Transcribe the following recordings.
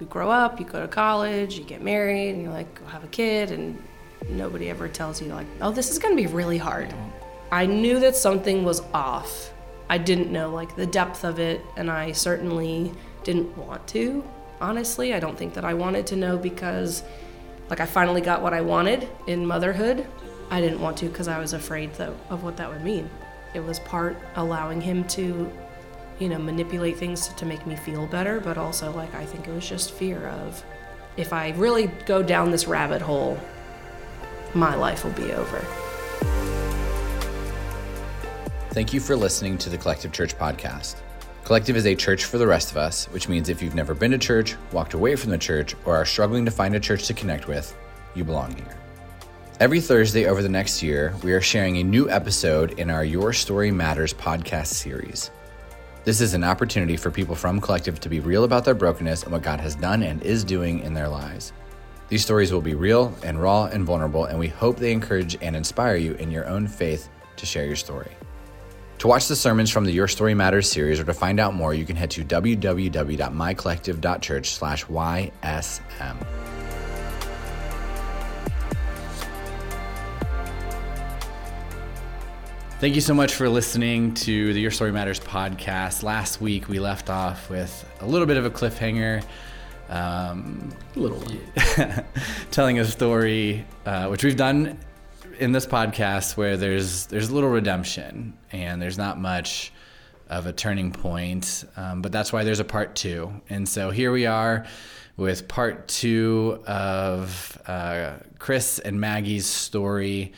you grow up, you go to college, you get married, and you're like, have a kid, and nobody ever tells you, like, oh, this is gonna be really hard. I knew that something was off. I didn't know, like, the depth of it, and I certainly didn't want to, honestly. I don't think that I wanted to know because, like, I finally got what I wanted in motherhood. I didn't want to because I was afraid, though, of what that would mean. It was part allowing him to you know, manipulate things to make me feel better, but also like I think it was just fear of if I really go down this rabbit hole, my life will be over. Thank you for listening to the Collective Church podcast. Collective is a church for the rest of us, which means if you've never been to church, walked away from the church, or are struggling to find a church to connect with, you belong here. Every Thursday over the next year, we are sharing a new episode in our Your Story Matters podcast series. This is an opportunity for people from Collective to be real about their brokenness and what God has done and is doing in their lives. These stories will be real and raw and vulnerable, and we hope they encourage and inspire you in your own faith to share your story. To watch the sermons from the Your Story Matters series or to find out more, you can head to www.mycollective.church/ysm. Thank you so much for listening to the Your Story Matters podcast. Last week we left off with a little bit of a cliffhanger, um, little telling a story, uh, which we've done in this podcast, where there's there's little redemption and there's not much of a turning point, um, but that's why there's a part two. And so here we are with part two of uh, Chris and Maggie's story.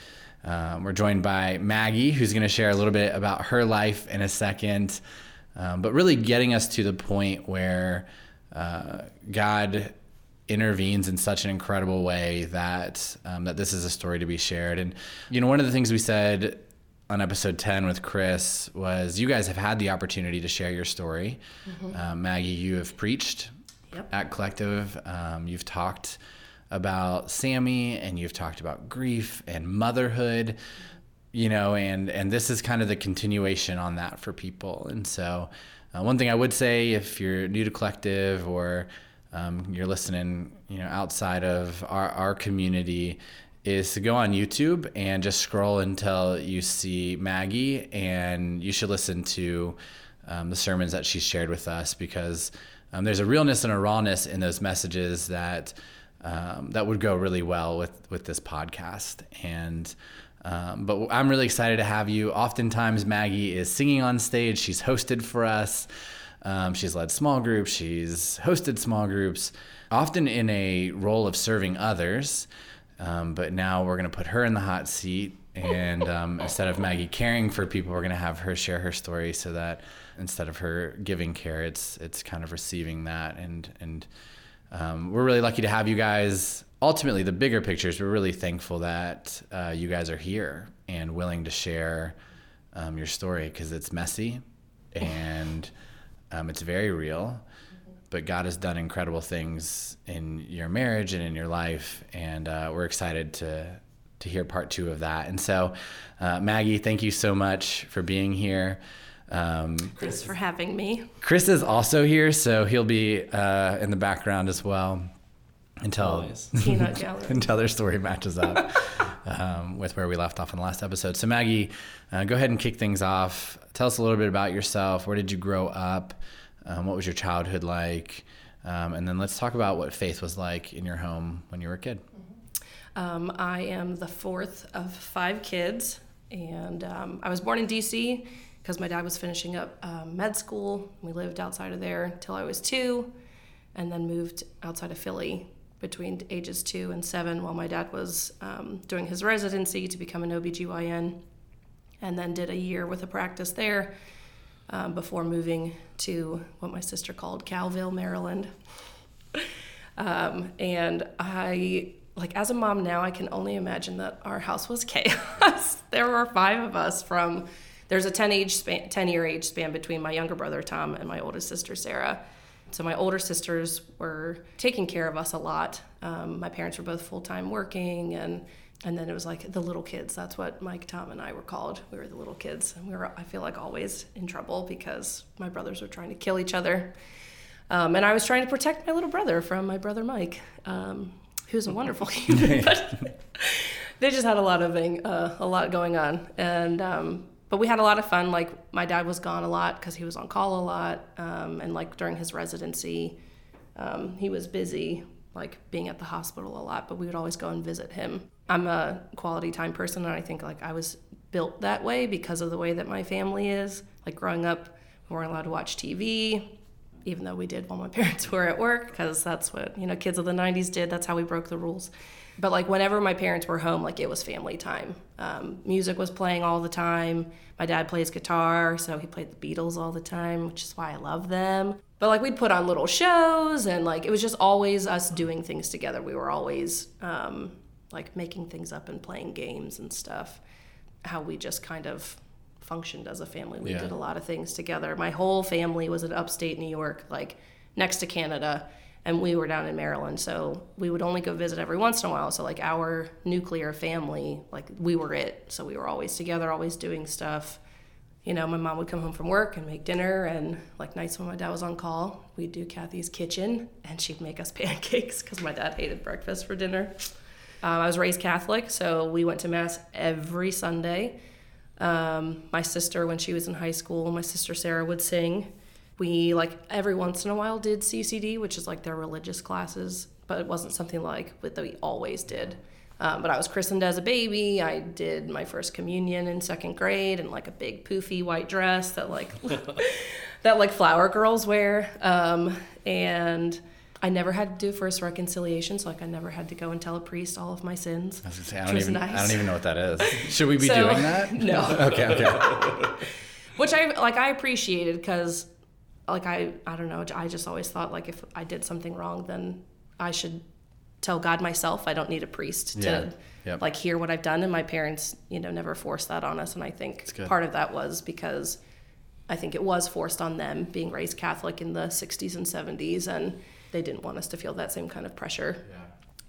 Um, we're joined by Maggie, who's going to share a little bit about her life in a second, um, but really getting us to the point where uh, God intervenes in such an incredible way that um, that this is a story to be shared. And you know, one of the things we said on episode 10 with Chris was you guys have had the opportunity to share your story. Mm-hmm. Uh, Maggie, you have preached yep. at Collective. Um, you've talked about Sammy and you've talked about grief and motherhood, you know, and and this is kind of the continuation on that for people. And so, uh, one thing I would say if you're new to collective or um, you're listening, you know, outside of our, our community, is to go on YouTube and just scroll until you see Maggie, and you should listen to um, the sermons that she shared with us because um, there's a realness and a rawness in those messages that um, that would go really well with with this podcast. And um, but I'm really excited to have you. Oftentimes, Maggie is singing on stage. She's hosted for us. Um, she's led small groups. She's hosted small groups, often in a role of serving others. Um, but now we're going to put her in the hot seat. And um, instead of Maggie caring for people, we're going to have her share her story so that instead of her giving care, it's, it's kind of receiving that and, and um, we're really lucky to have you guys. Ultimately, the bigger pictures, we're really thankful that uh, you guys are here and willing to share um, your story because it's messy and um, it's very real. But God has done incredible things in your marriage and in your life, and uh, we're excited to to hear part two of that. And so, uh, Maggie, thank you so much for being here. Um, Chris for having me. Chris is also here, so he'll be uh, in the background as well until until their story matches up um, with where we left off in the last episode. So Maggie, uh, go ahead and kick things off. Tell us a little bit about yourself. Where did you grow up? Um, what was your childhood like? Um, and then let's talk about what faith was like in your home when you were a kid. Um, I am the fourth of five kids, and um, I was born in D.C because my dad was finishing up um, med school. We lived outside of there until I was two, and then moved outside of Philly between ages two and seven while my dad was um, doing his residency to become an OBGYN, and then did a year with a practice there um, before moving to what my sister called Calville, Maryland. Um, and I like as a mom now, I can only imagine that our house was chaos. there were five of us from there's a 10 age span, 10 year age span between my younger brother Tom and my oldest sister Sarah. So my older sisters were taking care of us a lot. Um, my parents were both full time working, and and then it was like the little kids. That's what Mike, Tom, and I were called. We were the little kids, and we were I feel like always in trouble because my brothers were trying to kill each other. Um, and I was trying to protect my little brother from my brother Mike, um, who's a wonderful human. but they just had a lot of thing, uh, a lot going on, and um, but we had a lot of fun. Like my dad was gone a lot because he was on call a lot, um, and like during his residency, um, he was busy, like being at the hospital a lot. But we would always go and visit him. I'm a quality time person, and I think like I was built that way because of the way that my family is. Like growing up, we weren't allowed to watch TV, even though we did while my parents were at work, because that's what you know kids of the '90s did. That's how we broke the rules. But like whenever my parents were home, like it was family time. Um, music was playing all the time. My dad plays guitar, so he played the Beatles all the time, which is why I love them. But like we'd put on little shows, and like it was just always us doing things together. We were always um, like making things up and playing games and stuff. How we just kind of functioned as a family. We Yeah. did a lot of things together. My whole family was in upstate New York, like next to Canada, and we were down in Maryland. So we would only go visit every once in a while. So like our nuclear family, like we were it. So we were always together, always doing stuff. You know, my mom would come home from work and make dinner, and like nights when my dad was on call, we'd do Kathy's kitchen, and she'd make us pancakes because my dad hated breakfast for dinner. Um, I was raised Catholic, so we went to mass every Sunday. Um, my sister, when she was in high school, my sister Sarah would sing. We like every once in a while did CCD, which is like their religious classes, but it wasn't something like that we always did. Um, but I was christened as a baby. I did my first communion in second grade in like a big poofy white dress that like that like flower girls wear. Um, and I never had to do first reconciliation, so like I never had to go and tell a priest all of my sins. I was gonna say I which don't was even nice. I don't even know what that is. Should we be So- doing that? No. okay, okay. which I like I appreciated because like I I don't know I just always thought like if I did something wrong then I should tell God myself I don't need a priest to Yeah. Yep. like hear what I've done and my parents you know never forced that on us and I think part of that was because I think it was forced on them being raised Catholic in the 60s and 70s and they didn't want us to feel that same kind of pressure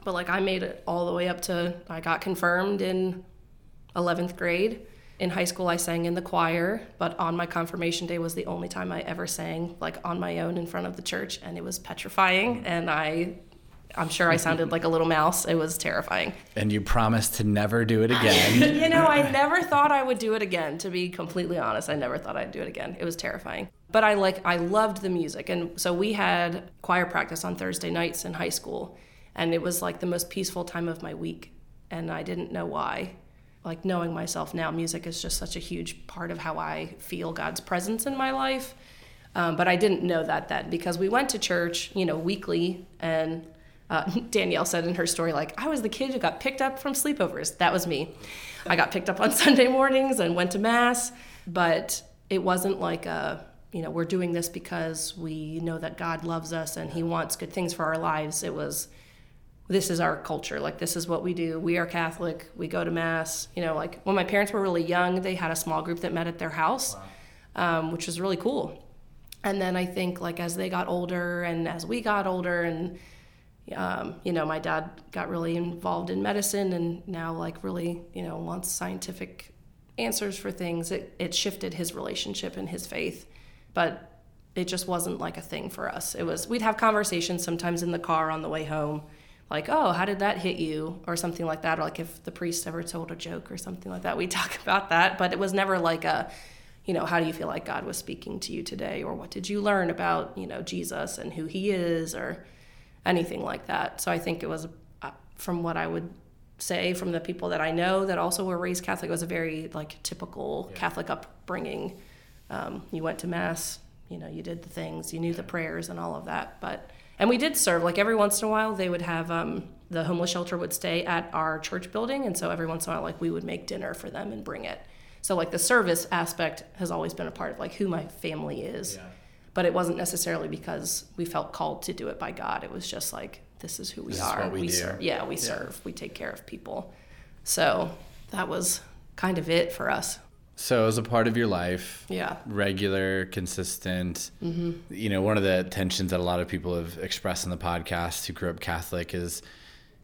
but like I made it all the way up to I got confirmed in 11th grade. In high school, I sang in the choir, but on my confirmation day was the only time I ever sang like on my own in front of the church, and it was petrifying. Mm-hmm. And I, I'm sure I sounded like a little mouse. It was terrifying. And you promised to never do it again. you know, I never thought I would do it again. To be completely honest, I never thought I'd do it again. It was terrifying. But I like I loved the music, and so we had choir practice on Thursday nights in high school, and it was like the most peaceful time of my week, and I didn't know why. Like knowing myself now, music is just such a huge part of how I feel God's presence in my life. Um, but I didn't know that then because we went to church, you know, weekly, and uh, Danielle said in her story, like, I was the kid who got picked up from sleepovers. That was me. I got picked up on Sunday mornings and went to mass, but it wasn't like a, you know, we're doing this because we know that God loves us and He wants good things for our lives. It was, this is our culture. Like, this is what we do. We are Catholic. We go to mass. You know, like when my parents were really young, they had a small group that met at their house, um, which was really cool. And then I think, like, as they got older and as we got older, and, um, you know, my dad got really involved in medicine and now, like, really, you know, wants scientific answers for things. It, it shifted his relationship and his faith. But it just wasn't like a thing for us. It was, we'd have conversations sometimes in the car on the way home, like, oh, how did that hit you? Or something like that. Or like if the priest ever told a joke or something like that, we'd talk about that. But it was never like a, you know, how do you feel like God was speaking to you today? Or what did you learn about, you know, Jesus and who he is or anything like that. So I think it was, uh, from what I would say from the people that I know that also were raised Catholic, it was a very like typical Catholic upbringing. Um, you went to mass, you know, you did the things, you knew the prayers and all of that. But and we did serve. Like every once in a while, they would have um, the homeless shelter would stay at our church building, and so every once in a while, like we would make dinner for them and bring it. So like the service aspect has always been a part of like who my family is. But it wasn't necessarily because we felt called to do it by God. It was just like this is who we This is are. we do. serve. Yeah, we serve. We take care of people. So that was kind of it for us. So, as a part of your life, Yeah. regular, consistent, mm-hmm. you know, one of the tensions that a lot of people have expressed in the podcast who grew up Catholic is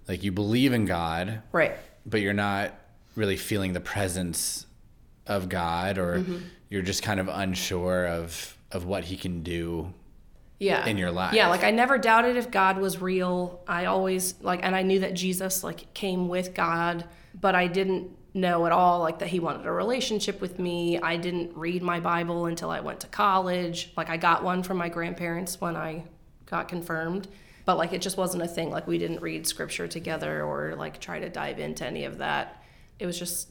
like you believe in God, Right. but you're not really feeling the presence of God, or mm-hmm. you're just kind of unsure of of what He can do yeah in your life. yeah like i never doubted if god was real i always like and i knew that jesus like came with god but i didn't know at all like that he wanted a relationship with me i didn't read my bible until i went to college like i got one from my grandparents when i got confirmed but like it just wasn't a thing like we didn't read scripture together or like try to dive into any of that it was just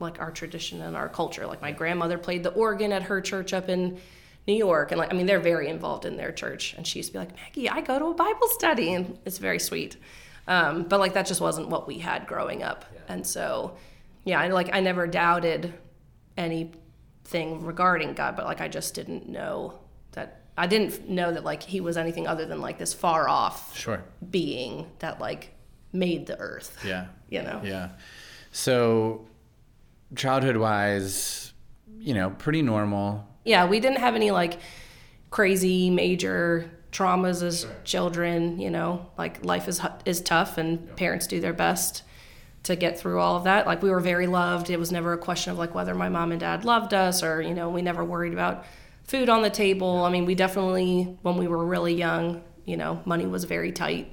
like our tradition and our culture. Like my grandmother played the organ at her church up in New York, and like I mean they're very involved in their church. And she used to be like, Maggie, I go to a Bible study, and it's very sweet. Um, but like that just wasn't what we had growing up, and so yeah, I like I never doubted anything regarding God, but like I just didn't know that I didn't know that like he was anything other than like this far off Sure. being that like made the earth. Yeah. You know. Yeah. So, childhood wise, you know, pretty normal. yeah, we didn't have any like crazy major traumas as children. You know, like life is is tough, and parents do their best to get through all of that. Like we were very loved. It was never a question of like whether my mom and dad loved us, or you know, we never worried about food on the table. I mean, we definitely when we were really young, you know, money was very tight.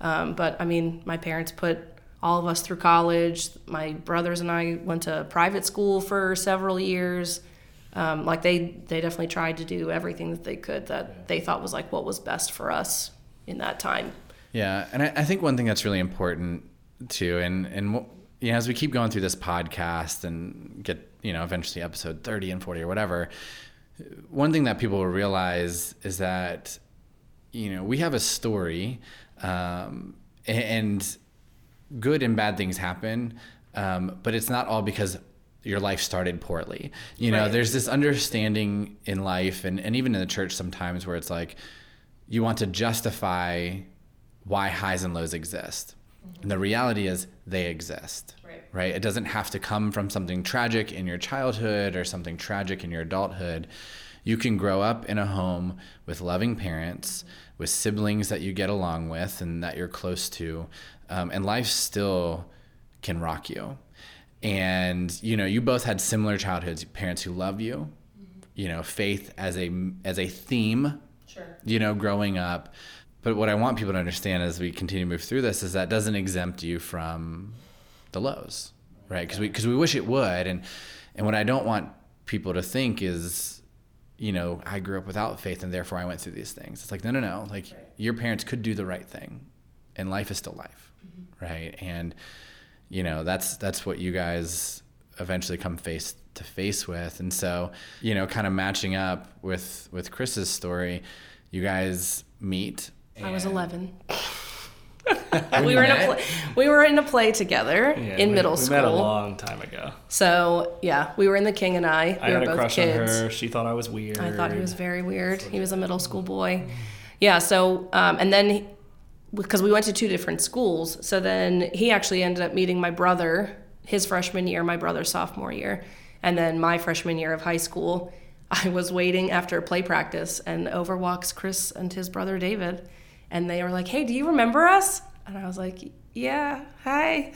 Um, but I mean, my parents put all of us through college. My brothers and I went to private school for several years. Um, like they, they definitely tried to do everything that they could that they thought was like what was best for us in that time. Yeah, and I, I think one thing that's really important too, and and you know, as we keep going through this podcast and get you know eventually episode thirty and forty or whatever, one thing that people will realize is that you know we have a story, um, and good and bad things happen, um, but it's not all because your life started poorly. You know, Right. there's this understanding in life and, and even in the church sometimes where it's like you want to justify why highs and lows exist. And the reality is they exist. Right. Right? It doesn't have to come from something tragic in your childhood or something tragic in your adulthood. You can grow up in a home with loving parents, with siblings that you get along with and that you're close to, um, and life still can rock you. And you know, you both had similar childhoods, parents who love you. You know, faith as a as a theme Sure. you know, growing up. But what I want people to understand as we continue to move through this is that doesn't exempt you from the lows, right? Because we because we wish it would, and and what I don't want people to think is, you know, I grew up without faith and therefore I went through these things. It's like no, no, no. Like your parents could do the right thing, and life is still life, mm-hmm. right? And you know that's that's what you guys eventually come face to face with and so you know kind of matching up with with chris's story you guys meet I was 11. we were in a play, we were in a play together Yeah, in we- middle we school. met a long time ago. So yeah, we were in the King and I. We I were had a both crush kids. on her. She thought I was weird. I thought he was very weird. He was a middle school boy. Yeah. So um, and then because we went to two different schools, so then he actually ended up meeting my brother his freshman year, my brother's sophomore year, and then my freshman year of high school. I was waiting after play practice, and over walks Chris and his brother David, and they were like, "Hey, do you remember us?" And I was like, "Yeah, hi."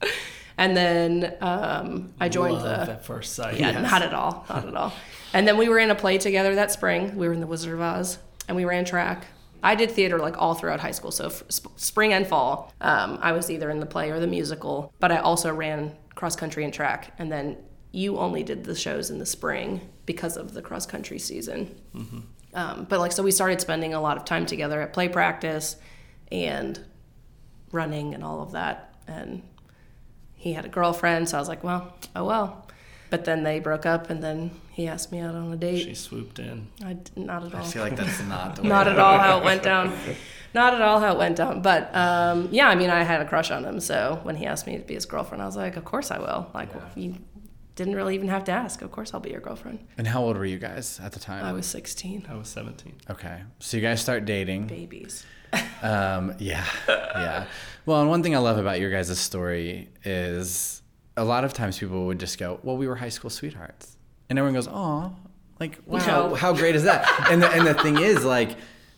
and then um, I joined Love the at first sight. yeah, not at all, not at all. And then we were in a play together that spring. We were in the Wizard of Oz, and we ran track. I did theater like all throughout high school, so sp- spring and fall. Um, I was either in the play or the musical, but I also ran cross country and track. And then you only did the shows in the spring because of the cross country season. Um, but like, so we started spending a lot of time together at play practice and running and all of that. And he had a girlfriend, so I was like, well, oh well. But then they broke up, and then he asked me out on a date. She swooped in. I d- not at all. i feel like that's not the way Not at all how it went down. Not at all how it went down. But um, yeah, I mean, I had a crush on him. So when he asked me to be his girlfriend, I was like, of course I will. Like, you didn't really even have to ask. Of course I'll be your girlfriend. and how old were you guys at the time I was 16. I was 17. okay so you guys start dating Babies. Um, yeah, yeah. Well, and one thing I love about your guys' story is a lot of times people would just go, "Well, we were high school sweethearts," and everyone goes, "Oh, like wow, No. how great is that?" and the and the thing is, like,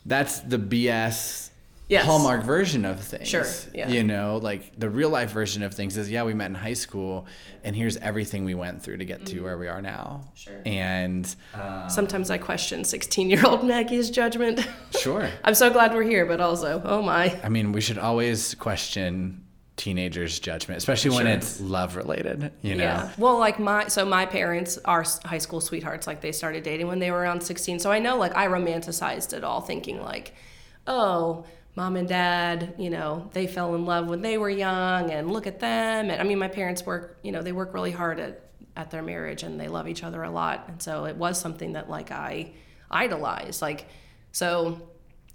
that's the BS Yes. Hallmark version of things. Sure, yeah. You know, like the real life version of things is yeah, we met in high school, and here's everything we went through to get to where we are now. Mm-hmm. Sure. And Sometimes I question 16 year old Maggie's judgment. sure. I'm so glad we're here, but also, oh my. I mean, we should always question teenagers' judgment, especially when Sure. it's love related. You know. Yeah. Well, like my so my parents are high school sweethearts. Like they started dating when they were around 16. So I know like I romanticized it all, thinking like, oh, mom and dad, you know, they fell in love when they were young, and look at them. And I mean, my parents work, you know, they work really hard at at their marriage, and they love each other a lot. And so it was something that like I idolized. Like, so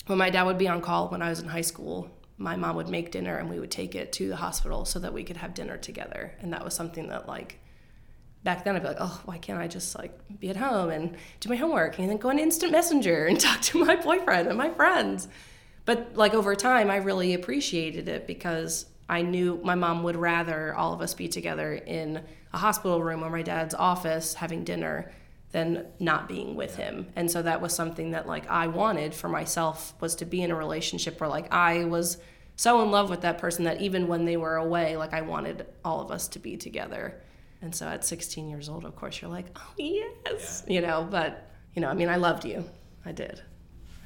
when my dad would be on call when I was in high school, my mom would make dinner and we would take it to the hospital so that we could have dinner together. And that was something that like back then I'd be like, oh, why can't I just like be at home and do my homework and then go on instant messenger and talk to my boyfriend and my friends. But like over time I really appreciated it because I knew my mom would rather all of us be together in a hospital room or my dad's office having dinner than not being with him. And so that was something that like I wanted for myself was to be in a relationship where like I was so in love with that person that even when they were away, like I wanted all of us to be together. And so at 16 years old, of course, you're like, oh yes, you know. But you know, I mean, I loved you, I did.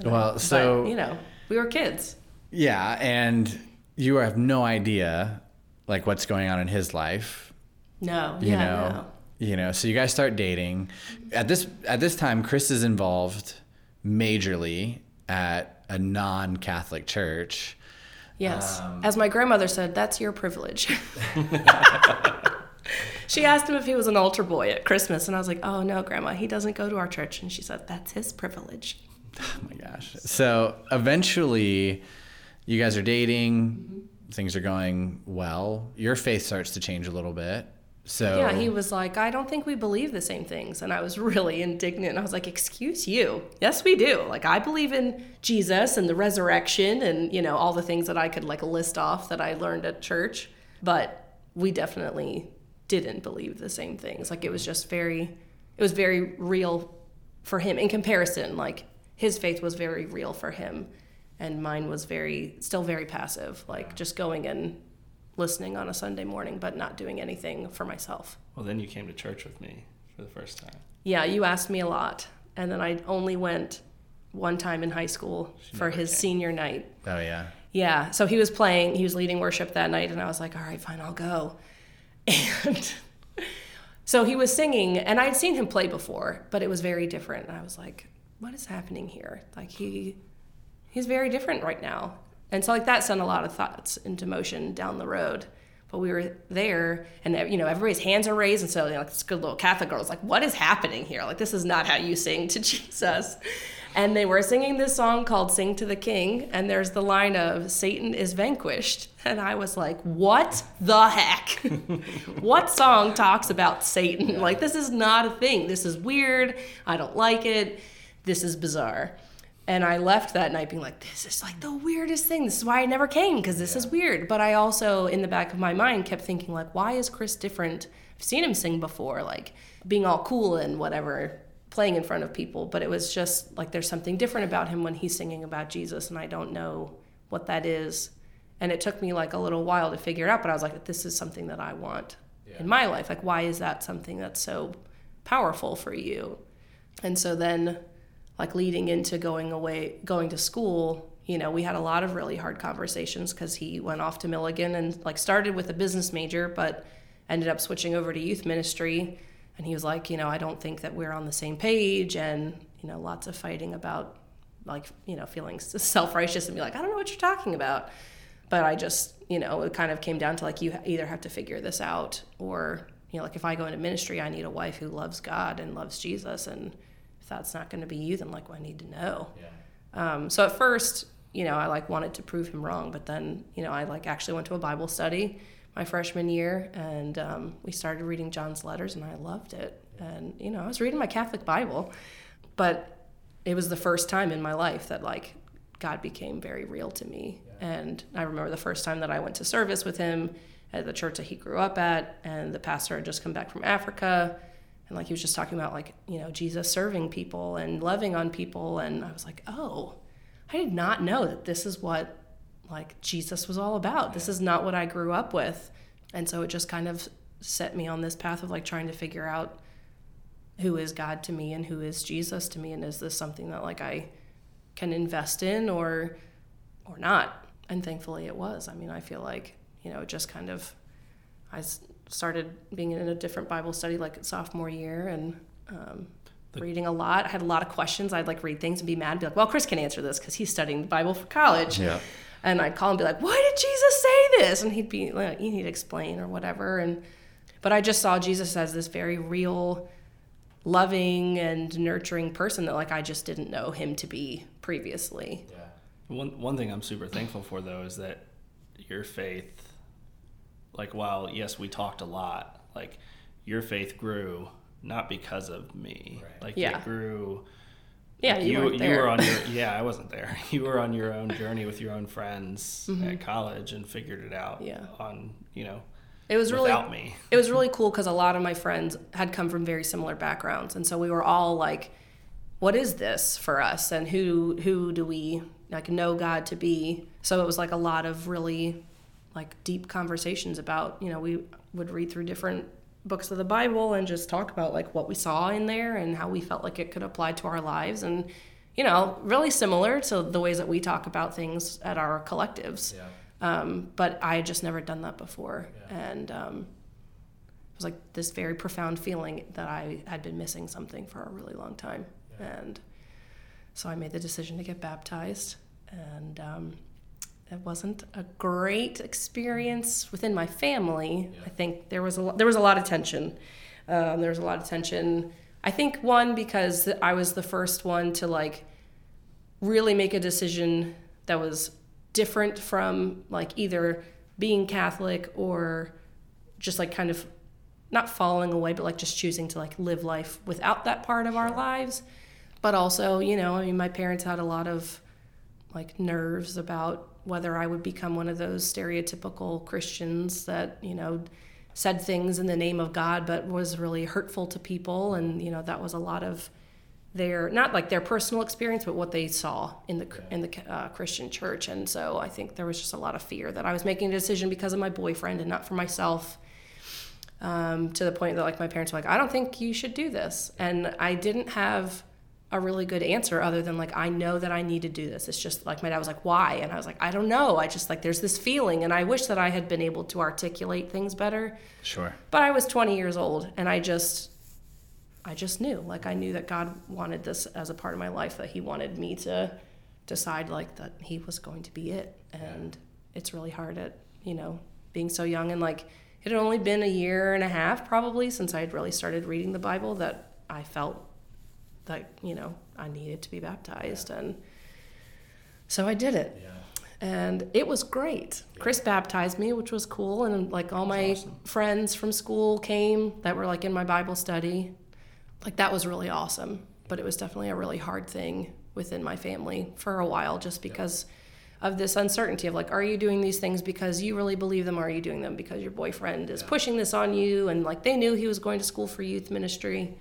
Well, so but, you know, we were kids. yeah, and you have no idea like what's going on in his life. No, You yeah, know. no. You know, so you guys start dating. At this at this time, Chris is involved majorly at a non-Catholic church. Yes. Um, As my grandmother said, that's your privilege. she asked him if he was an altar boy at Christmas, and I was like, oh no, grandma, he doesn't go to our church. And she said, that's his privilege. Oh my gosh. So eventually, you guys are dating. Mm-hmm. Things are going well. Your faith starts to change a little bit. So Yeah, he was like, I don't think we believe the same things. And I was really indignant. I was like, Excuse you. Yes, we do. Like, I believe in Jesus and the resurrection and, you know, all the things that I could like list off that I learned at church. But we definitely didn't believe the same things. Like, it was just very, it was very real for him in comparison. Like, his faith was very real for him. And mine was very, still very passive, like just going and listening on a Sunday morning, but not doing anything for myself. Well, then you came to church with me for the first time. Yeah, you asked me a lot. And then I only went one time in high school for his came. senior night. Oh yeah. Yeah, so he was playing, he was leading worship that night, and I was like, all right, fine, I'll go. And so he was singing, and I'd seen him play before, but it was very different. And I was like, what is happening here? Like, he, he's very different right now. And so, like, that sent a lot of thoughts into motion down the road. But we were there, and you know, everybody's hands are raised, and so you know, like this good little Catholic girl was like, "What is happening here? Like, this is not how you sing to Jesus." And they were singing this song called "Sing to the King," and there's the line of "Satan is vanquished," and I was like, "What the heck? what song talks about Satan? Like, this is not a thing. This is weird. I don't like it. This is bizarre." And I left that night being like, this is like the weirdest thing. This is why I never came because this is weird. But I also, in the back of my mind, kept thinking, like, why is Chris different? I've seen him sing before, like being all cool and whatever, playing in front of people. But it was just like there's something different about him when he's singing about Jesus, and I don't know what that is. And it took me like a little while to figure it out, but I was like, this is something that I want in my life. Like, why is that something that's so powerful for you? And so then like leading into going away going to school you know we had a lot of really hard conversations because he went off to milligan and like started with a business major but ended up switching over to youth ministry. And he was like you know i don't think that we're on the same page and you know lots of fighting about like you know feeling self-righteous and be like i don't know what you're talking about. But i just you know it kind of came down to like you either have to figure this out or you know like if i go into ministry i need a wife who loves god and loves jesus and that's not going to be you then like well, i need to know. Um, so at first you know i like wanted to prove him wrong but then you know i like actually went to a bible study my freshman year and um, we started reading john's letters and i loved it. And you know i was reading my catholic bible but it was the first time in my life that like god became very real to me. And i remember the first time that i went to service with him at the church that he grew up at and the pastor had just come back from africa and like he was just talking about like you know jesus serving people and loving on people and i was like oh i did not know that this is what like Jesus was all about. This is not what I grew up with. And so it just kind of set me on this path of like trying to figure out who is God to me and who is Jesus to me and is this something that like I can invest in or or not. And thankfully it was. I mean, I feel like, you know, just kind of I started being in a different Bible study like sophomore year and um, reading a lot. I had a lot of questions. I'd like read things and be mad and be like, well, Chris can answer this because he's studying the Bible for college. Yeah. And I'd call and be like, why did Jesus say this? And he'd be like, you need to explain or whatever. And but I just saw Jesus as this very real, loving and nurturing person that like I just didn't know him to be previously. Yeah. One one thing I'm super thankful for though is that your faith, like while yes we talked a lot, like your faith grew not because of me. Like Yeah. it grew. Yeah, you, you weren't there. were on your yeah I wasn't there. You were on your own journey with your own friends at college and figured it out. Mm-hmm. Yeah. On you know it was really without me. it was really cool because a lot of my friends had come from very similar backgrounds and so we were all like what is this for us and who who do we like know god to be so it was like a lot of really like deep conversations about you know we would read through different books of the bible and just talk about like what we saw in there and how we felt like it could apply to our lives and you know really similar to the ways that we talk about things at our collectives um, but I had just never done that before. And um, it was like this very profound feeling that I had been missing something for a really long time. And so I made the decision to get baptized. And um, it wasn't a great experience within my family. I think there was a lo- there was a lot of tension. Um, there was a lot of tension. I think one because I was the first one to like really make a decision that was different from like either being Catholic or just like kind of not falling away, but like just choosing to like live life without that part of our lives. But also, you know, I mean, my parents had a lot of like nerves about whether I would become one of those stereotypical Christians that, you know, said things in the name of God but was really hurtful to people. And, you know, that was a lot of their not like their personal experience but what they saw in the in the uh, Christian church. And so I think there was just a lot of fear that I was making a decision because of my boyfriend and not for myself. Um, to the point that like my parents were like I don't think you should do this. And I didn't have a really good answer other than like I know that I need to do this. It's just like my dad was like why? And I was like I don't know. I just like there's this feeling and I wish that I had been able to articulate things better. Sure. but I was 20 years old and I just I just knew. Like I knew that God wanted this as a part of my life that he wanted me to decide like that he was going to be it. And it's really hard at you know being so young and like it had only been a year and a half probably since I had really started reading the Bible that I felt that you know I needed to be baptized and so I did it. And it was great. Chris baptized me, which was cool, and like all my friends from school came that were like in my Bible study. Like that was really awesome, but it was definitely a really hard thing within my family for a while just because of this uncertainty of like are you doing these things because you really believe them or are you doing them because your boyfriend is pushing this on you? And like they knew he was going to school for youth ministry.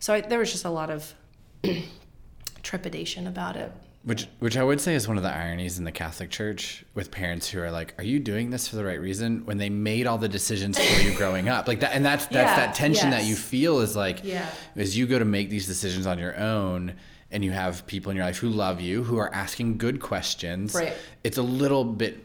So I, there was just a lot of trepidation about it. Which, which I would say is one of the ironies in the Catholic Church with parents who are like, "Are you doing this for the right reason?" When they made all the decisions for you growing up, like that, and that's that's Yeah, that tension that you feel is like, Yeah. as you go to make these decisions on your own, and you have people in your life who love you, who are asking good questions. Right. It's a little bit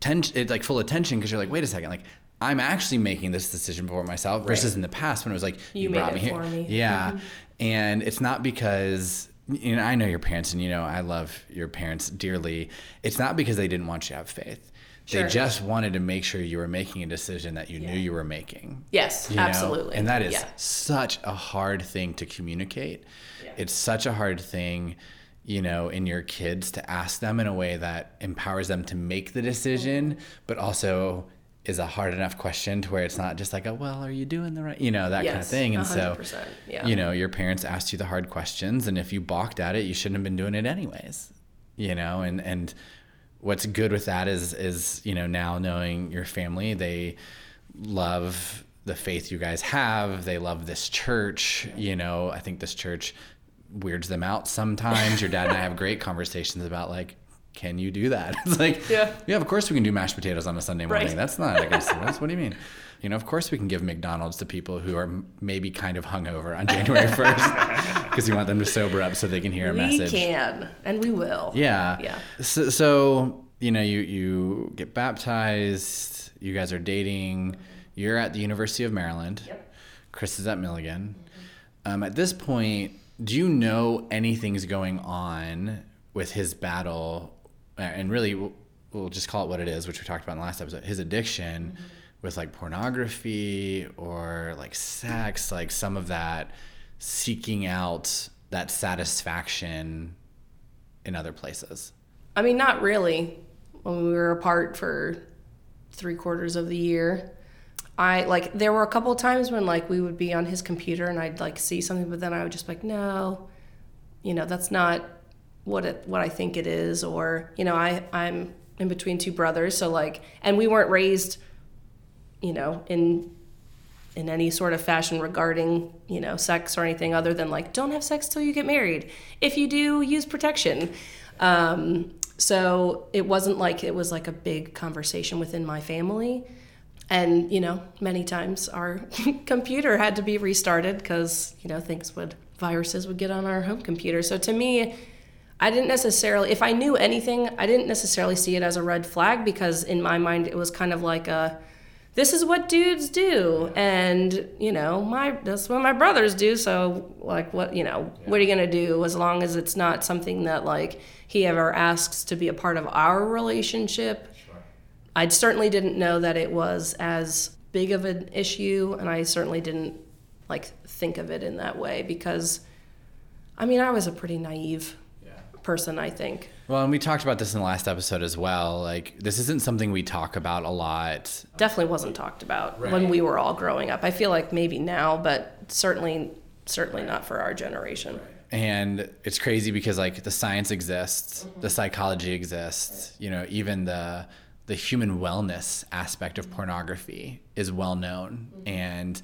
tension. It's like full of tension because you're like, wait a second, like. I'm actually making this decision for myself versus in the past when it was like You made brought it me here. me. Yeah. Mm-hmm. And it's not because you know, I know your parents and you know I love your parents dearly. It's not because they didn't want you to have faith. Sure. They just wanted to make sure you were making a decision that you knew you were making. Yes, you know? absolutely. And that is Yeah. such a hard thing to communicate. Yeah. It's such a hard thing, you know, in your kids to ask them in a way that empowers them to make the decision, mm-hmm. but also is a hard enough question to where it's not just like, oh, well, are you doing the right, you know, that kind of thing. And so, 100%, yeah. you know, your parents asked you the hard questions, and if you balked at it, you shouldn't have been doing it anyways, you know, and, and, what's good with that is is you know now knowing your family they love the faith you guys have they love this church you know i think this church weirds them out sometimes your dad and i have great conversations about like can you do that? It's like, Yeah. yeah, of course we can do mashed potatoes on a Sunday morning. Right. That's not against the rules. What do you mean? You know, of course we can give McDonald's to people who are maybe kind of hungover on January 1st because we want them to sober up so they can hear a we message. We can and we will. Yeah. Yeah. So, so, you know, you, you get baptized, you guys are dating, you're at the University of Maryland. Yep. Chris is at Milligan. Um, at this point, do you know anything's going on with his battle? And really, we'll, we'll just call it what it is, which we talked about in the last episode his addiction mm-hmm. with like pornography or like sex, like some of that seeking out that satisfaction in other places. I mean, not really. When we were apart for three quarters of the year, I like there were a couple of times when like we would be on his computer and I'd like see something, but then I would just be like, no, you know, that's not what it what I think it is, or you know, I I'm in between two brothers, so like, and we weren't raised, you know, in in any sort of fashion regarding you know sex or anything other than like don't have sex till you get married. If you do use protection. Um, so it wasn't like it was like a big conversation within my family. And you know many times our computer had to be restarted because you know things would viruses would get on our home computer. So to me i didn't necessarily if i knew anything i didn't necessarily see it as a red flag because in my mind it was kind of like a this is what dudes do. And you know my that's what my brothers do. So like what you know what are you going to do as long as it's not something that like he ever asks to be a part of our relationship? I certainly didn't know that it was as big of an issue and i certainly didn't like think of it in that way because i mean i was a pretty naive person i think Well, and we talked about this in the last episode as well. Like, this isn't something we talk about a lot. definitely wasn't talked about Right. when we were all growing up. I feel like maybe now, but certainly certainly not for our generation. And it's crazy because like the science exists, the psychology exists, you know, even the the human wellness aspect of pornography is well known mm-hmm. and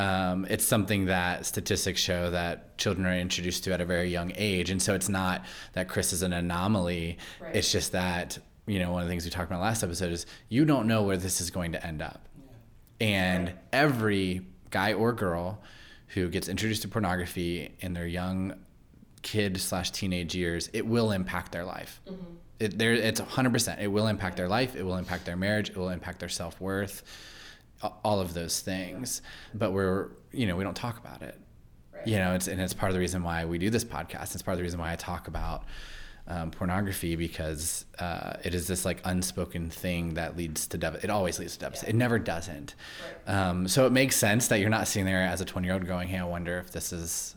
um, it's something that statistics show that children are introduced to at a very young age and so it's not that chris is an anomaly Right. it's just that you know one of the things we talked about last episode is you don't know where this is going to end up and every guy or girl who gets introduced to pornography in their young kid slash teenage years, it will impact their life. It, there, it's 100%. It will impact their life. It will impact their marriage. It will impact their self worth. All of those things. But we're, you know, we don't talk about it. You know, it's and it's part of the reason why we do this podcast. It's part of the reason why I talk about um, pornography because uh, it is this like unspoken thing that leads to dev- it always leads to deficit. It never doesn't. Um, so it makes sense that you're not sitting there as a 20 year old going, "Hey, I wonder if this is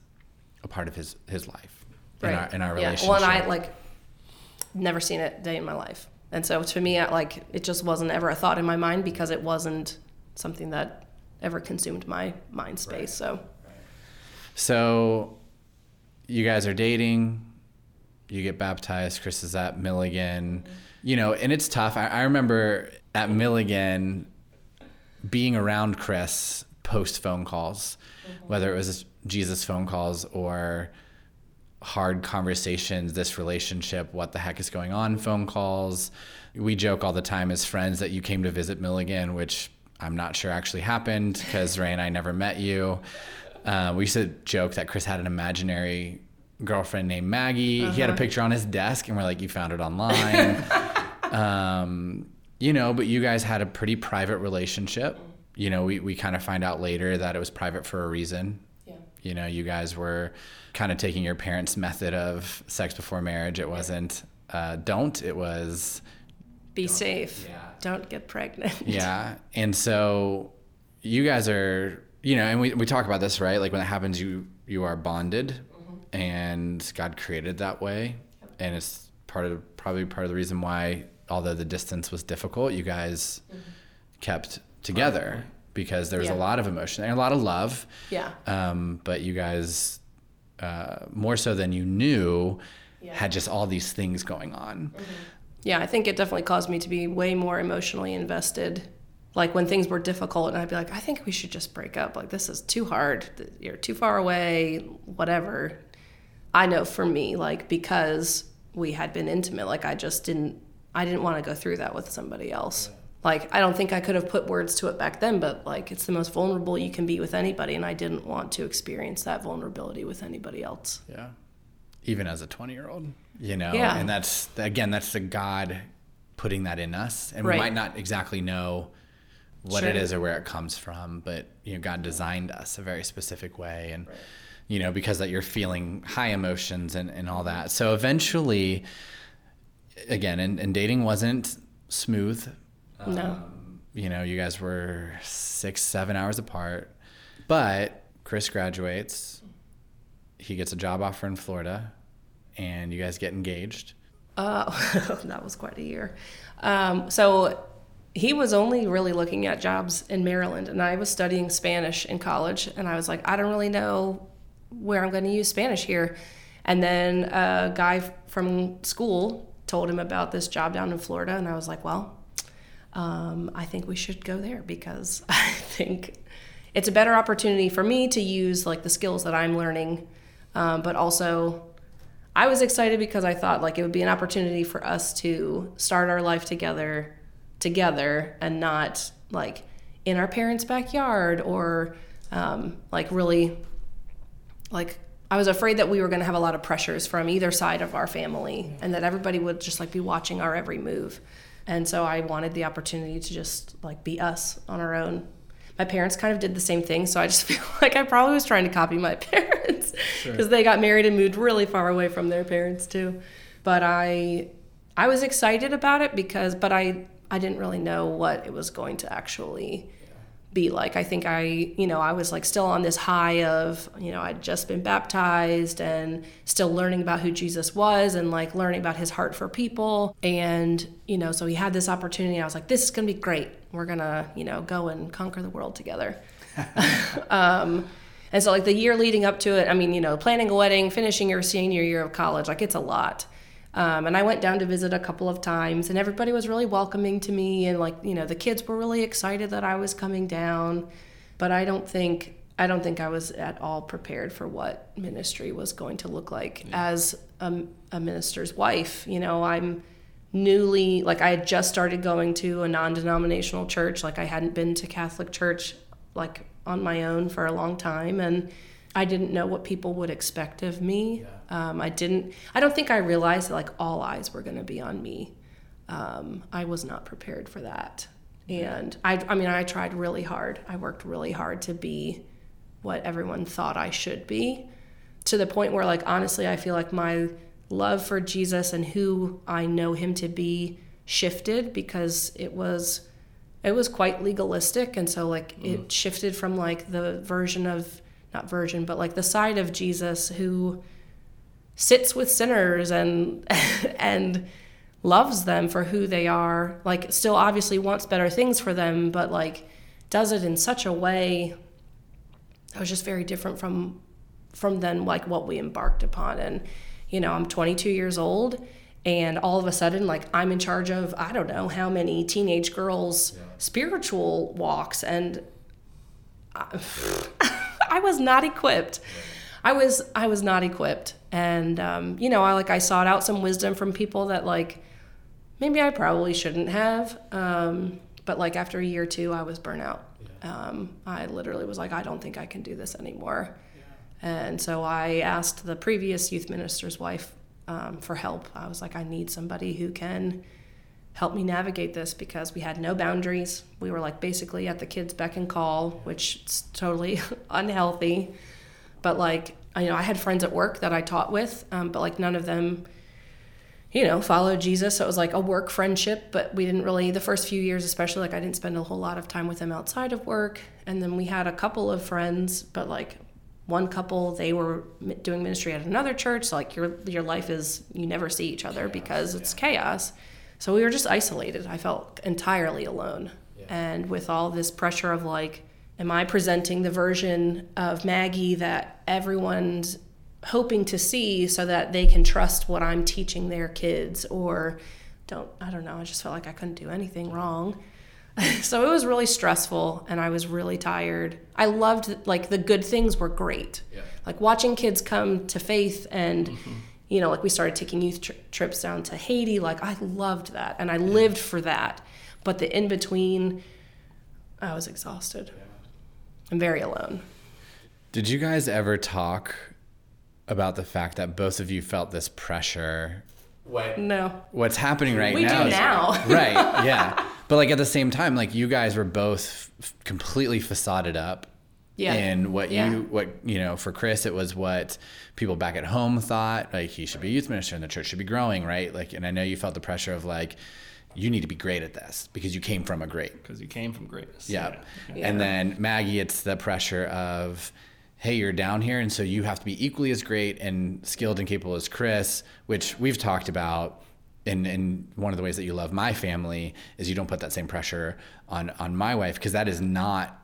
a part of his his life in our in our yeah. relationship." Well, and I like never seen it day in my life, and so to me, I, like it just wasn't ever a thought in my mind because it wasn't something that ever consumed my mind space. So So you guys are dating, you get baptized, Chris is at Milligan, mm-hmm. you know, and it's tough. I, I remember at Milligan being around Chris post phone calls, mm-hmm. whether it was Jesus phone calls or hard conversations, this relationship, what the heck is going on, phone calls. We joke all the time as friends that you came to visit Milligan, which I'm not sure actually happened because Ray and I never met you. Uh, we used to joke that Chris had an imaginary girlfriend named Maggie. He had a picture on his desk, and we're like, "You found it online." um, you know, but you guys had a pretty private relationship. You know, we, we kind of find out later that it was private for a reason. yeah, You know, you guys were kind of taking your parents' method of sex before marriage. It wasn't uh, don't, it was be safe. Yeah. Don't get pregnant. yeah. And so you guys are, you know, and we, we talk about this, right? Like when it happens, you, you are bonded and God created that way. And it's part of, probably part of the reason why, although the distance was difficult, you guys kept together because there was Yeah. a lot of emotion and a lot of love. yeah. Um, but you guys, uh, more so than you knew, Yeah. had just all these things going on. Yeah, I think it definitely caused me to be way more emotionally invested. Like when things were difficult, and I'd be like, I think we should just break up. Like, this is too hard. You're too far away, whatever. I know for me, like, because we had been intimate. Like I just didn't I didn't want to go through that with somebody else. Like I don't think I could have put words to it back then, but like it's the most vulnerable you can be with anybody and I didn't want to experience that vulnerability with anybody else. Yeah. Even as a 20 year old, you know, Yeah. and that's, again, that's the God putting that in us. And Right. we might not exactly know what it Sure. is or where it comes from, but, you know, God designed us a very specific way. And, you know, because that you're feeling high emotions and, and all that. So eventually, again, and, and dating wasn't smooth. No. Um, you know, you guys were six, seven hours apart. But Chris graduates. He gets a job offer in Florida, and you guys get engaged. Uh, that was quite a year. Um, so he was only really looking at jobs in Maryland, and I was studying Spanish in college, and I was like, I don't really know where I'm going to use Spanish here. And then a guy from school told him about this job down in Florida, and I was like, well, um, I think we should go there because I think it's a better opportunity for me to use like the skills that I'm learning, um, but also I was excited because I thought like it would be an opportunity for us to start our life together, together, and not like in our parents' backyard or um, like really like I was afraid that we were going to have a lot of pressures from either side of our family and that everybody would just like be watching our every move. And so I wanted the opportunity to just like be us on our own. My parents kind of did the same thing, so I just feel like I probably was trying to copy my parents because they got married and moved really far away from their parents too. But I I was excited about it because but I I didn't really know what it was going to actually be like. I think I, you know, I was like still on this high of, you know, I'd just been baptized and still learning about who Jesus was and like learning about his heart for people. And, you know, so he had this opportunity. I was like, this is going to be great. We're going to, you know, go and conquer the world together. um, and so, like, the year leading up to it, I mean, you know, planning a wedding, finishing your senior year of college, like, it's a lot. Um, and I went down to visit a couple of times, and everybody was really welcoming to me, and like you know, the kids were really excited that I was coming down. But I don't think I don't think I was at all prepared for what ministry was going to look like as a, a minister's wife. You know, I'm newly like I had just started going to a non-denominational church, like I hadn't been to Catholic church like on my own for a long time, and I didn't know what people would expect of me. Um, I didn't. I don't think I realized that like all eyes were going to be on me. Um, I was not prepared for that, and I. I mean, I tried really hard. I worked really hard to be what everyone thought I should be, to the point where, like, honestly, I feel like my love for Jesus and who I know Him to be shifted because it was it was quite legalistic and so like it mm-hmm. shifted from like the version of not version but like the side of jesus who sits with sinners and and loves them for who they are like still obviously wants better things for them but like does it in such a way that was just very different from from then like what we embarked upon. And you know i'm 22 years old and all of a sudden like i'm in charge of i don't know how many teenage girls spiritual walks. And I, I was not equipped. I was i was not equipped. And um, you know i like i sought out some wisdom from people that like maybe i probably shouldn't have. Um, but like after a year or two i was burnt out. Um, i literally was like i don't think i can do this anymore. And so I asked the previous youth minister's wife um, for help. I was like, I need somebody who can help me navigate this because we had no boundaries. We were like basically at the kids' beck and call, which is totally unhealthy. But like, I, you know, I had friends at work that I taught with, um, but like none of them, you know, followed Jesus. So it was like a work friendship, but we didn't really, the first few years, especially, like I didn't spend a whole lot of time with them outside of work. And then we had a couple of friends, but like one couple they were doing ministry at another church so like your your life is you never see each other because it's chaos. So we were just isolated. I felt entirely alone. And with all this pressure of like am i presenting the version of maggie that everyone's hoping to see so that they can trust what i'm teaching their kids? Or don't i don't know i just felt like i couldn't do anything wrong so it was really stressful and i was really tired i loved like the good things were great Yeah. like watching kids come to faith and mm-hmm. you know, like we started taking youth tri- trips down to Haiti. Like I loved that and I lived for that. But the in between, I was exhausted. I'm very alone. Did you guys ever talk about the fact that both of you felt this pressure? What No. what's happening right We now? do now. right. Yeah. But like at the same time, like you guys were both f- completely facaded up. Yeah. And what Yeah. you what you know for Chris it was what people back at home thought like he should be a youth minister and the church should be growing right like and I know you felt the pressure of like you need to be great at this because you came from a great because you came from greatness. yeah. Yeah. And then Maggie, it's the pressure of, hey, you're down here, and so you have to be equally as great and skilled and capable as Chris, which we've talked about. And, and one of the ways that you love my family is you don't put that same pressure on on my wife because that is not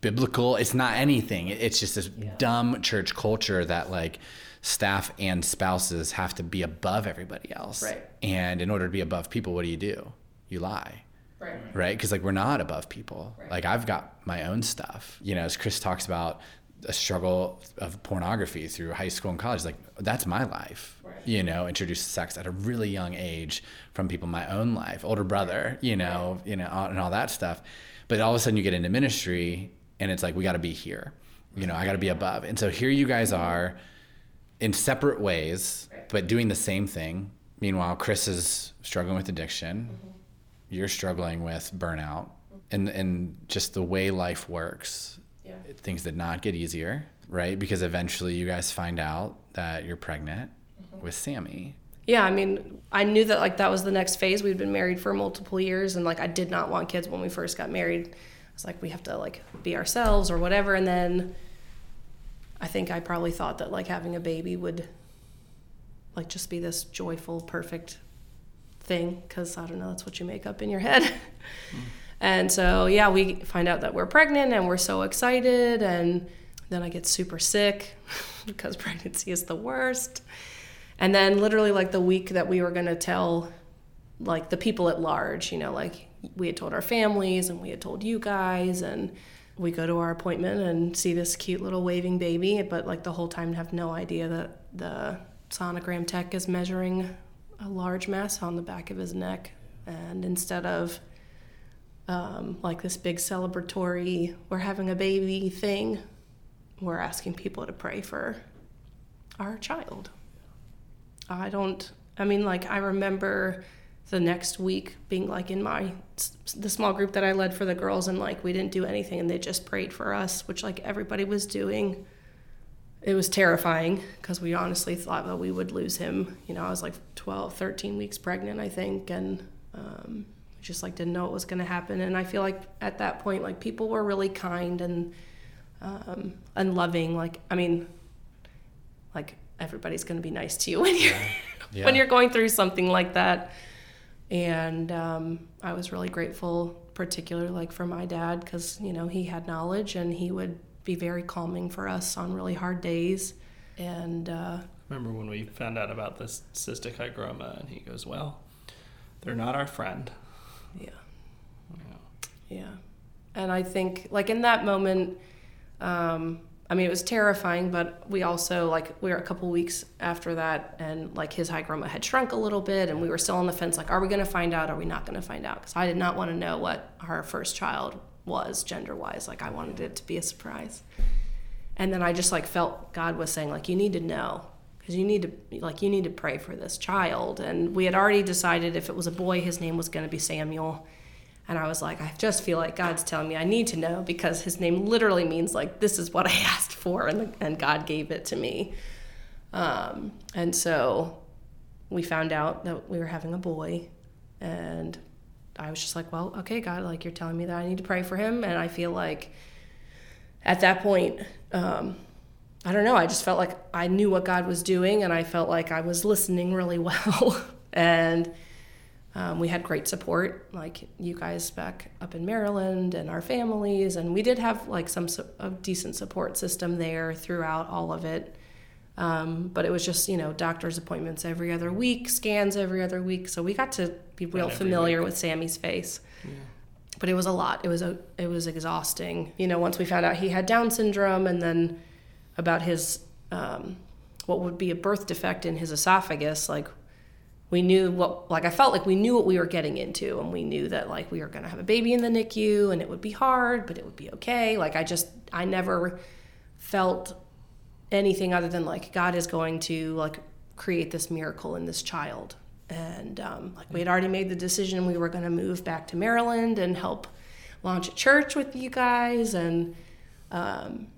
biblical. It's not anything. It's just this dumb church culture that like staff and spouses have to be above everybody else. Right. And in order to be above people, what do you do? You lie Right. right? Because like we're not above people. Right. Like I've got my own stuff. You know, as Chris talks about a struggle of pornography through high school and college, like that's my life. You know, introduced to sex at a really young age from people in my own life, older brother, you know, you know, and all that stuff. But all of a sudden you get into ministry and it's like we got to be here. You know, I got to be above. And so here you guys are in separate ways, but doing the same thing. Meanwhile, Chris is struggling with addiction. Mm-hmm. You're struggling with burnout, and and just the way life works. Yeah. Things did not get easier, right? Because eventually you guys find out that you're pregnant with Sammy. Yeah, I mean, I knew that like that was the next phase. We'd been married for multiple years, and like I did not want kids when we first got married. I was like, we have to like be ourselves or whatever. And then I think I probably thought that like having a baby would like just be this joyful, perfect thing because I don't know, that's what you make up in your head. And so, yeah, we find out that we're pregnant and we're so excited. And then I get super sick because pregnancy is the worst. And then, literally, like the week that we were going to tell, like the people at large, you know, like we had told our families and we had told you guys. And we go to our appointment and see this cute little waving baby, but like the whole time have no idea that the sonogram tech is measuring a large mass on the back of his neck. And instead of um, like this big celebratory, we're having a baby thing, we're asking people to pray for our child. I don't, I mean, like, I remember the next week being like in my, the small group that I led for the girls, and like we didn't do anything and they just prayed for us, which like everybody was doing. It was terrifying because we honestly thought that we would lose him. You know, I was like 12, 13 weeks pregnant, I think, and um, just like didn't know what was going to happen. And I feel like at that point, like people were really kind and um, and loving. Like, I mean, like everybody's going to be nice to you when you're Yeah. when you're going through something like that. And um, I was really grateful, particularly like for my dad, because you know he had knowledge and he would be very calming for us on really hard days. And uh, Remember when we found out about this cystic hygroma, and he goes, "Well, they're not our friend." yeah. Yeah. Yeah. And I think, like, in that moment, um, I mean, it was terrifying, but we also, like, we were a couple weeks after that, and, like, his hygroma had shrunk a little bit, and we were still on the fence, like, are we going to find out? Are we not going to find out? Because I did not want to know what our first child was gender wise. Like, I wanted it to be a surprise. And then I just, like, felt God was saying, like, you need to know. Because you need to, like, you need to pray for this child. And we had already decided if it was a boy, his name was going to be Samuel. And I was like, I just feel like God's telling me I need to know because his name literally means like this is what I asked for, and and God gave it to me. Um, and so we found out that we were having a boy, and I was just like, well, okay, God, like you're telling me that I need to pray for him, and I feel like at that point, um, I don't know, I just felt like I knew what God was doing, and I felt like I was listening really well, and. Um, we had great support, like you guys back up in Maryland and our families, and we did have like some a decent support system there throughout all of it. Um, but it was just you know doctor's appointments every other week, scans every other week, so we got to be real familiar week. with Sammy's face. But it was a lot. It was a it was exhausting. You know, once we found out he had Down syndrome, and then about his um, what would be a birth defect in his esophagus, like we knew what like I felt like we knew what we were getting into and we knew that like we were going to have a baby in the NICU and it would be hard, but it would be okay. Like I just I never felt anything other than like God is going to like create this miracle in this child. And um, like we had already made the decision we were going to move back to Maryland and help launch a church with you guys and um,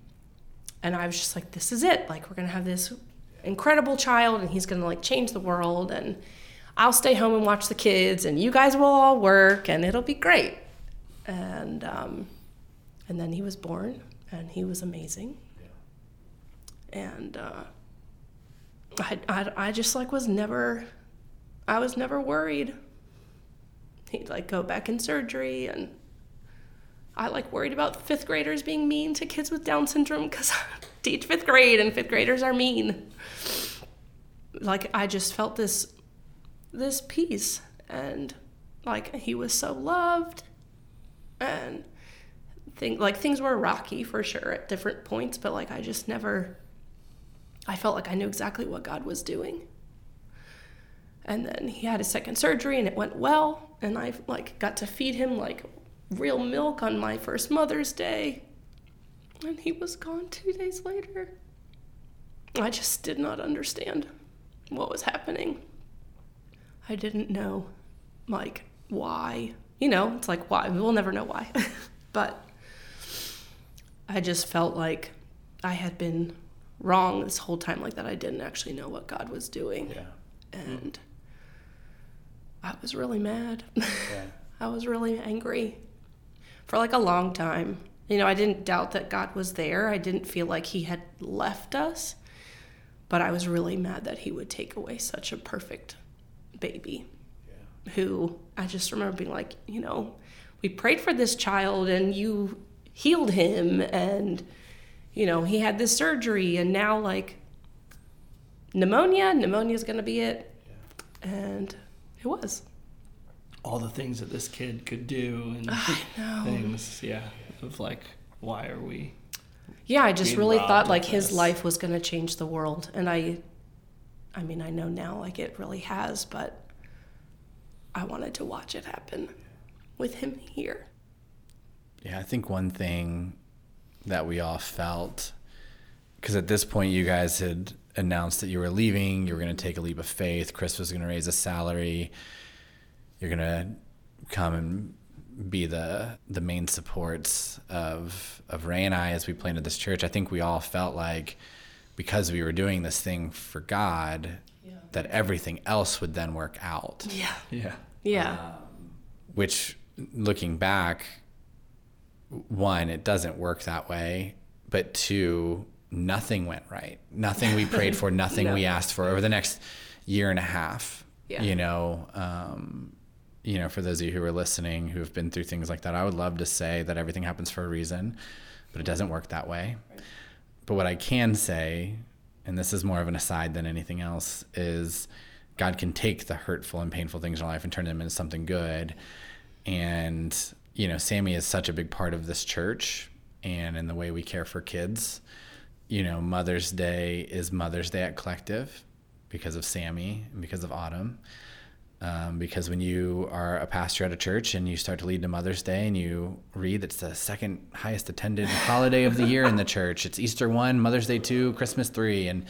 and I was just like this is it. Like we're going to have this incredible child and he's going to like change the world and I'll stay home and watch the kids, and you guys will all work, and it'll be great. And um, and then he was born, and he was amazing. And uh, I, I I just like was never, I was never worried. He'd like go back in surgery, and I like worried about fifth graders being mean to kids with Down syndrome because I teach fifth grade, and fifth graders are mean. Like I just felt this this peace. And like he was so loved. And think like things were rocky for sure at different points but like I just never I felt like I knew exactly what God was doing. And then he had a second surgery and it went well. And I like got to feed him like real milk on my first Mother's Day. And he was gone 2 days later. I just did not understand what was happening I didn't know, like, why. You know, it's like, why? We'll never know why. but I just felt like I had been wrong this whole time, like that I didn't actually know what God was doing. Yeah. And I was really mad. Yeah. I was really angry for like a long time. You know, I didn't doubt that God was there. I didn't feel like He had left us. But I was really mad that He would take away such a perfect baby yeah. who I just remember being like, you know, we prayed for this child and you healed him and you know, he had this surgery and now like pneumonia, pneumonia is going to be it. Yeah. And it was. All the things that this kid could do and things, yeah, of like why are we yeah, I just really thought like his life was going to change the world and I I mean, I know now like it really has, but I wanted to watch it happen with him here. Yeah, I think one thing that we all felt because at this point you guys had announced that you were leaving, you were going to take a leap of faith, Chris was going to raise a salary, you're going to come and be the the main supports of of Ray and I as we planted this church. I think we all felt like because we were doing this thing for God, yeah. that everything else would then work out. Yeah. Yeah. Yeah. Um, which, looking back, one, it doesn't work that way. But two, nothing went right. Nothing we prayed for, nothing no. we asked for over the next year and a half. Yeah. You know, um, you know, for those of you who are listening who have been through things like that, I would love to say that everything happens for a reason, but it doesn't work that way. Right. But what I can say, and this is more of an aside than anything else, is God can take the hurtful and painful things in our life and turn them into something good. And, you know, Sammy is such a big part of this church and in the way we care for kids. You know, Mother's Day is Mother's Day at Collective because of Sammy and because of Autumn. Um, because when you are a pastor at a church and you start to lead to Mother's Day and you read it's the second highest attended holiday of the year in the church. It's Easter one, Mother's Day two, Christmas three, and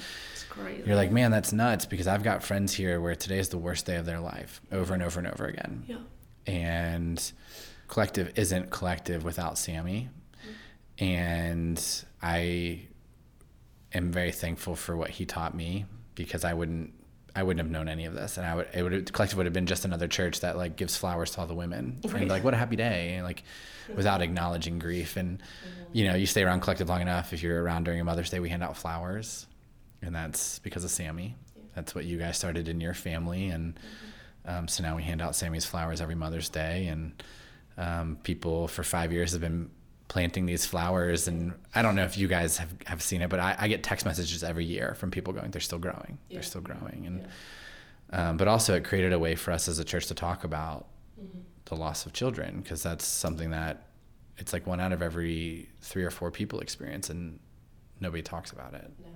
you're like, man, that's nuts because I've got friends here where today is the worst day of their life over and over and over again. Yeah. And collective isn't collective without Sammy. Mm-hmm. And I am very thankful for what he taught me because I wouldn't I wouldn't have known any of this, and I would it would collective would have been just another church that like gives flowers to all the women, right. and like what a happy day, and like without acknowledging grief. And mm-hmm. you know, you stay around collective long enough. If you're around during a Mother's Day, we hand out flowers, and that's because of Sammy. Yeah. That's what you guys started in your family, and mm-hmm. um, so now we hand out Sammy's flowers every Mother's Day, and um, people for five years have been planting these flowers and i don't know if you guys have, have seen it but I, I get text messages every year from people going they're still growing yeah. they're still growing and yeah. um, but also it created a way for us as a church to talk about mm-hmm. the loss of children because that's something that it's like one out of every three or four people experience and nobody talks about it no.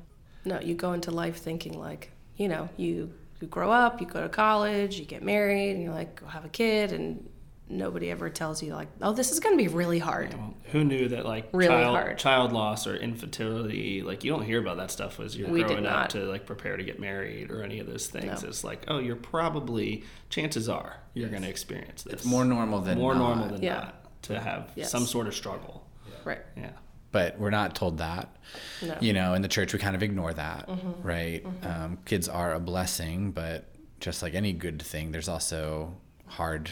No, you go into life thinking like, you know, you you grow up, you go to college, you get married, and you're like, go have a kid, and nobody ever tells you like, oh, this is going to be really hard. Well, who knew that like Really child, hard. child loss or infertility like you don't hear about that stuff as you're We growing up not. to like prepare to get married or any of those things No. it's like oh you're probably chances are you're going to experience this It's more normal than more not. normal than Yeah. not to have Yes. some sort of struggle Right. yeah but we're not told that. No. You know, in the church, we kind of ignore that, right? Um, kids are a blessing, but just like any good thing, there's also hard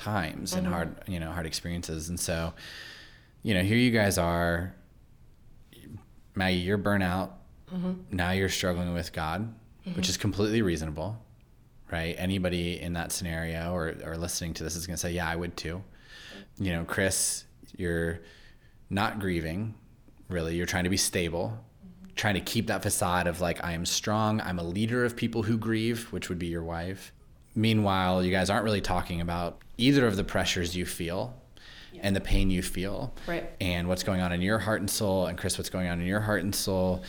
times and mm-hmm. hard, you know, hard experiences. And so, you know, here you guys are, Maggie, you're burnout. Mm-hmm. Now you're struggling with God, which mm-hmm. is completely reasonable, right? Anybody in that scenario or, or listening to this is going to say, yeah, I would too. You know, Chris, you're not grieving, really. You're trying to be stable, trying to keep that facade of like, I am strong. I'm a leader of people who grieve, which would be your wife. Meanwhile, you guys aren't really talking about either of the pressures you feel and the pain you feel Right. and what's going on in your heart and soul. And Chris, what's going on in your heart and soul.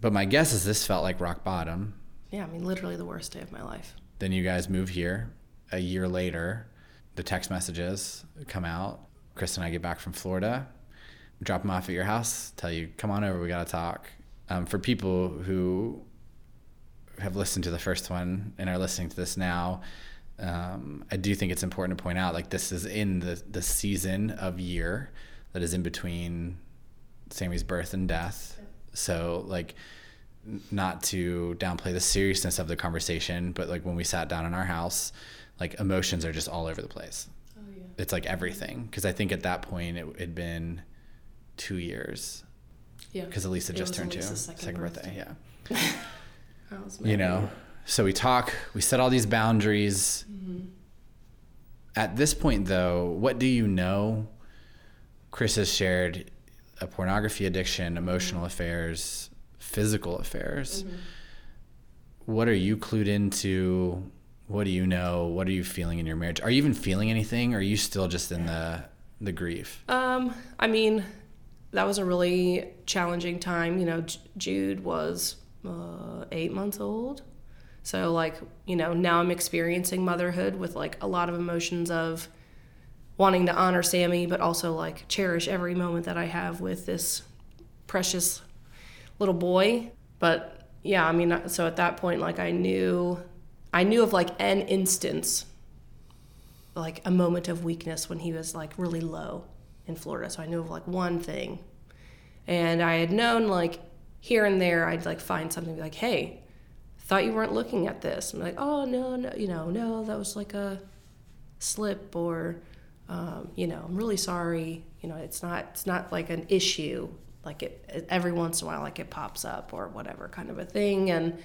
But my guess is this felt like rock bottom. Yeah, I mean, literally the worst day of my life. Then you guys move here. A year later, the text messages come out. Chris and I get back from Florida, drop them off at your house, tell you, come on over, we got to talk. Um, for people who have listened to the first one and are listening to this now, um, I do think it's important to point out like this is in the, the season of year that is in between Sammy's birth and death. So, like, not to downplay the seriousness of the conversation, but like when we sat down in our house, like emotions are just all over the place. Oh, yeah. It's like everything. Because I think at that point it had been two years. Yeah. Because Elisa It just turned two. Elisa's second birthday. birthday. Yeah. You know, so we talk, we set all these boundaries. Mm-hmm. At this point, though, what do you know? Chris has shared a pornography addiction, emotional mm-hmm. affairs, physical affairs. Mm-hmm. What are you clued into? What do you know? What are you feeling in your marriage? Are you even feeling anything? Or are you still just in the the grief? Um, I mean, that was a really challenging time. You know, J- Jude was uh, eight months old. So, like, you know, now I'm experiencing motherhood with like a lot of emotions of wanting to honor Sammy, but also like cherish every moment that I have with this precious little boy. But yeah, I mean, so at that point, like, I knew, I knew of like an instance like a moment of weakness when he was like really low in Florida. So I knew of like one thing. And I had known like here and there I'd like find something like, hey, thought you weren't looking at this. I'm like, oh no, no, you know, no, that was like a slip or um, you know, I'm really sorry. You know, it's not it's not like an issue. Like it every once in a while like it pops up or whatever kind of a thing. And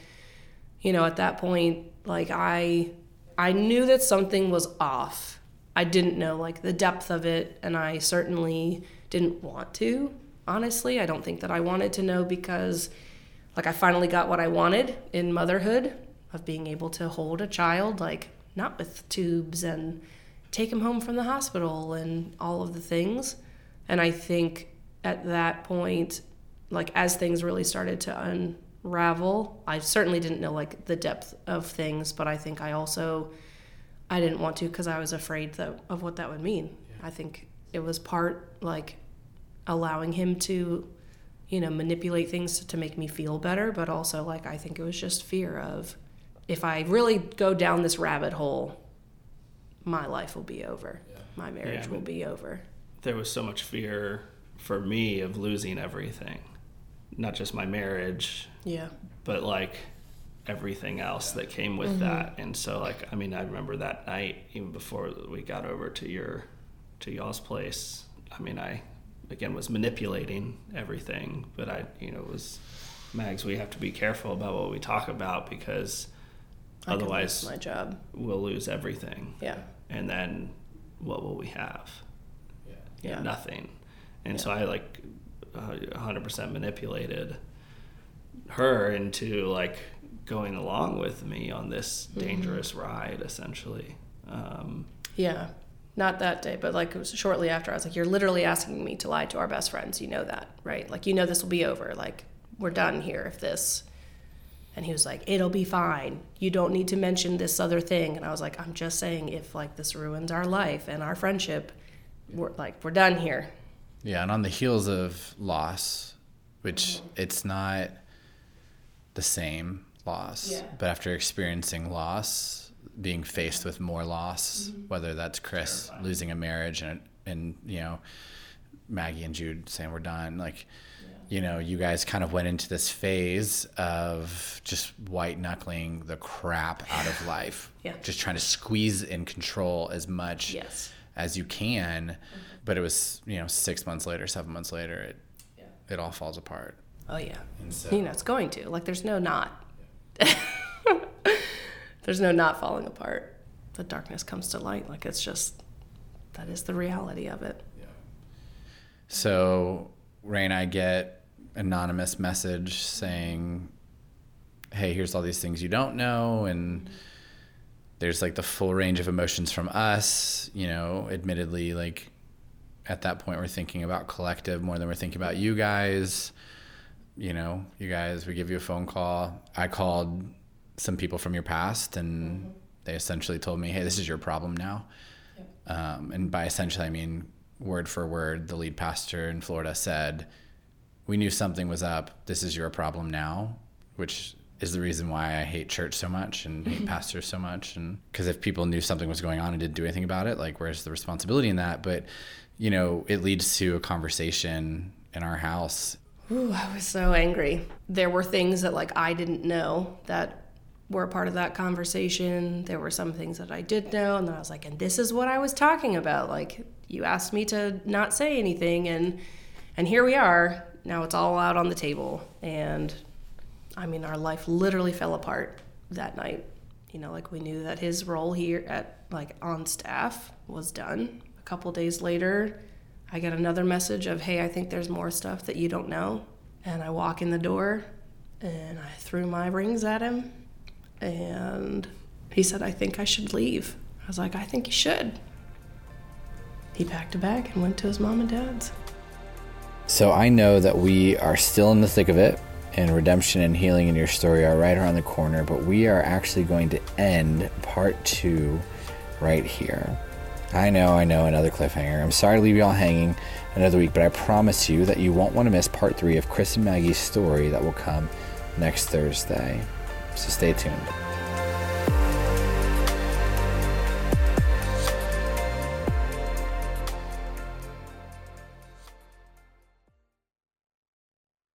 you know, at that point, like I I knew that something was off. I didn't know like the depth of it and I certainly didn't want to. Honestly, I don't think that I wanted to know because like I finally got what I wanted in motherhood of being able to hold a child like not with tubes and take him home from the hospital and all of the things. And I think at that point like as things really started to unravel, I certainly didn't know like the depth of things, but I think I also I didn't want to because I was afraid that, of what that would mean. I think it was part like allowing him to, you know, manipulate things to make me feel better, but also like I think it was just fear of if I really go down this rabbit hole, my life will be over. My marriage I will be over. there was so much fear for me of losing everything not just my marriage Yeah. but like everything else that came with mm-hmm. that and so like i mean i remember that night even before we got over to your to y'all's place i mean i again was manipulating everything but i you know was mags we have to be careful about what we talk about because I otherwise my job. we'll lose everything Yeah. and then what will we have Yeah. yeah. nothing. And Yeah. so I like uh, 100% manipulated her into like going along with me on this Mm-hmm. dangerous ride, essentially. Um, Yeah. Not that day, but like it was shortly after. I was like, "You're literally asking me to lie to our best friends. You know that, right? Like, you know this will be over. Like, we're done here if this. And he was like, it'll be fine. You don't need to mention this other thing. And I was like, I'm just saying if like this ruins our life and our friendship, we're like, we're done here. Yeah, and on the heels of loss, which it's not the same loss, Yeah. but after experiencing loss, being faced with more loss, Mm-hmm. whether that's Chris losing a marriage and and you know Maggie and Jude saying we're done, like you know, you guys kind of went into this phase of just white knuckling the crap out of life. Yeah. Just trying to squeeze and control as much Yes. as you can. But it was, you know, six months later, seven months later, it Yeah. it all falls apart. Oh yeah. And so- You know, it's going to. Like there's no not. there's no not falling apart. The darkness comes to light. Like it's just that is the reality of it. Yeah. So Ray and I get anonymous message saying, "Hey, here's all these things you don't know," and there's like the full range of emotions from us. You know, admittedly, like at that point, we're thinking about collective more than we're thinking about you guys. You know, you guys, we give you a phone call. I called some people from your past, and they essentially told me, "Hey, this is your problem now." Um, and by essentially, I mean word for word, the lead pastor in Florida said, We knew something was up. This is your problem now, which is the reason why I hate church so much and hate pastors so much. And because if people knew something was going on and didn't do anything about it, like, where's the responsibility in that? But, you know, it leads to a conversation in our house. Ooh, I was so angry. There were things that like I didn't know that were a part of that conversation. There were some things that I did know, and then I was like, and this is what I was talking about. Like you asked me to not say anything, and and here we are. Now it's all out on the table, and I mean, our life literally fell apart that night. You know, like we knew that his role here at like on staff was done. A couple days later, I get another message of, "Hey, I think there's more stuff that you don't know." And I walk in the door and I threw my rings at him and he said, "I think I should leave." I was like, "I think you should." He packed a bag and went to his mom and dad's. So I know that we are still in the thick of it, and redemption and healing in your story are right around the corner, but we are actually going to end part two right here. I know, I know, another cliffhanger. I'm sorry to leave you all hanging another week, but I promise you that you won't want to miss part three of Chris and Maggie's story that will come next Thursday. So stay tuned.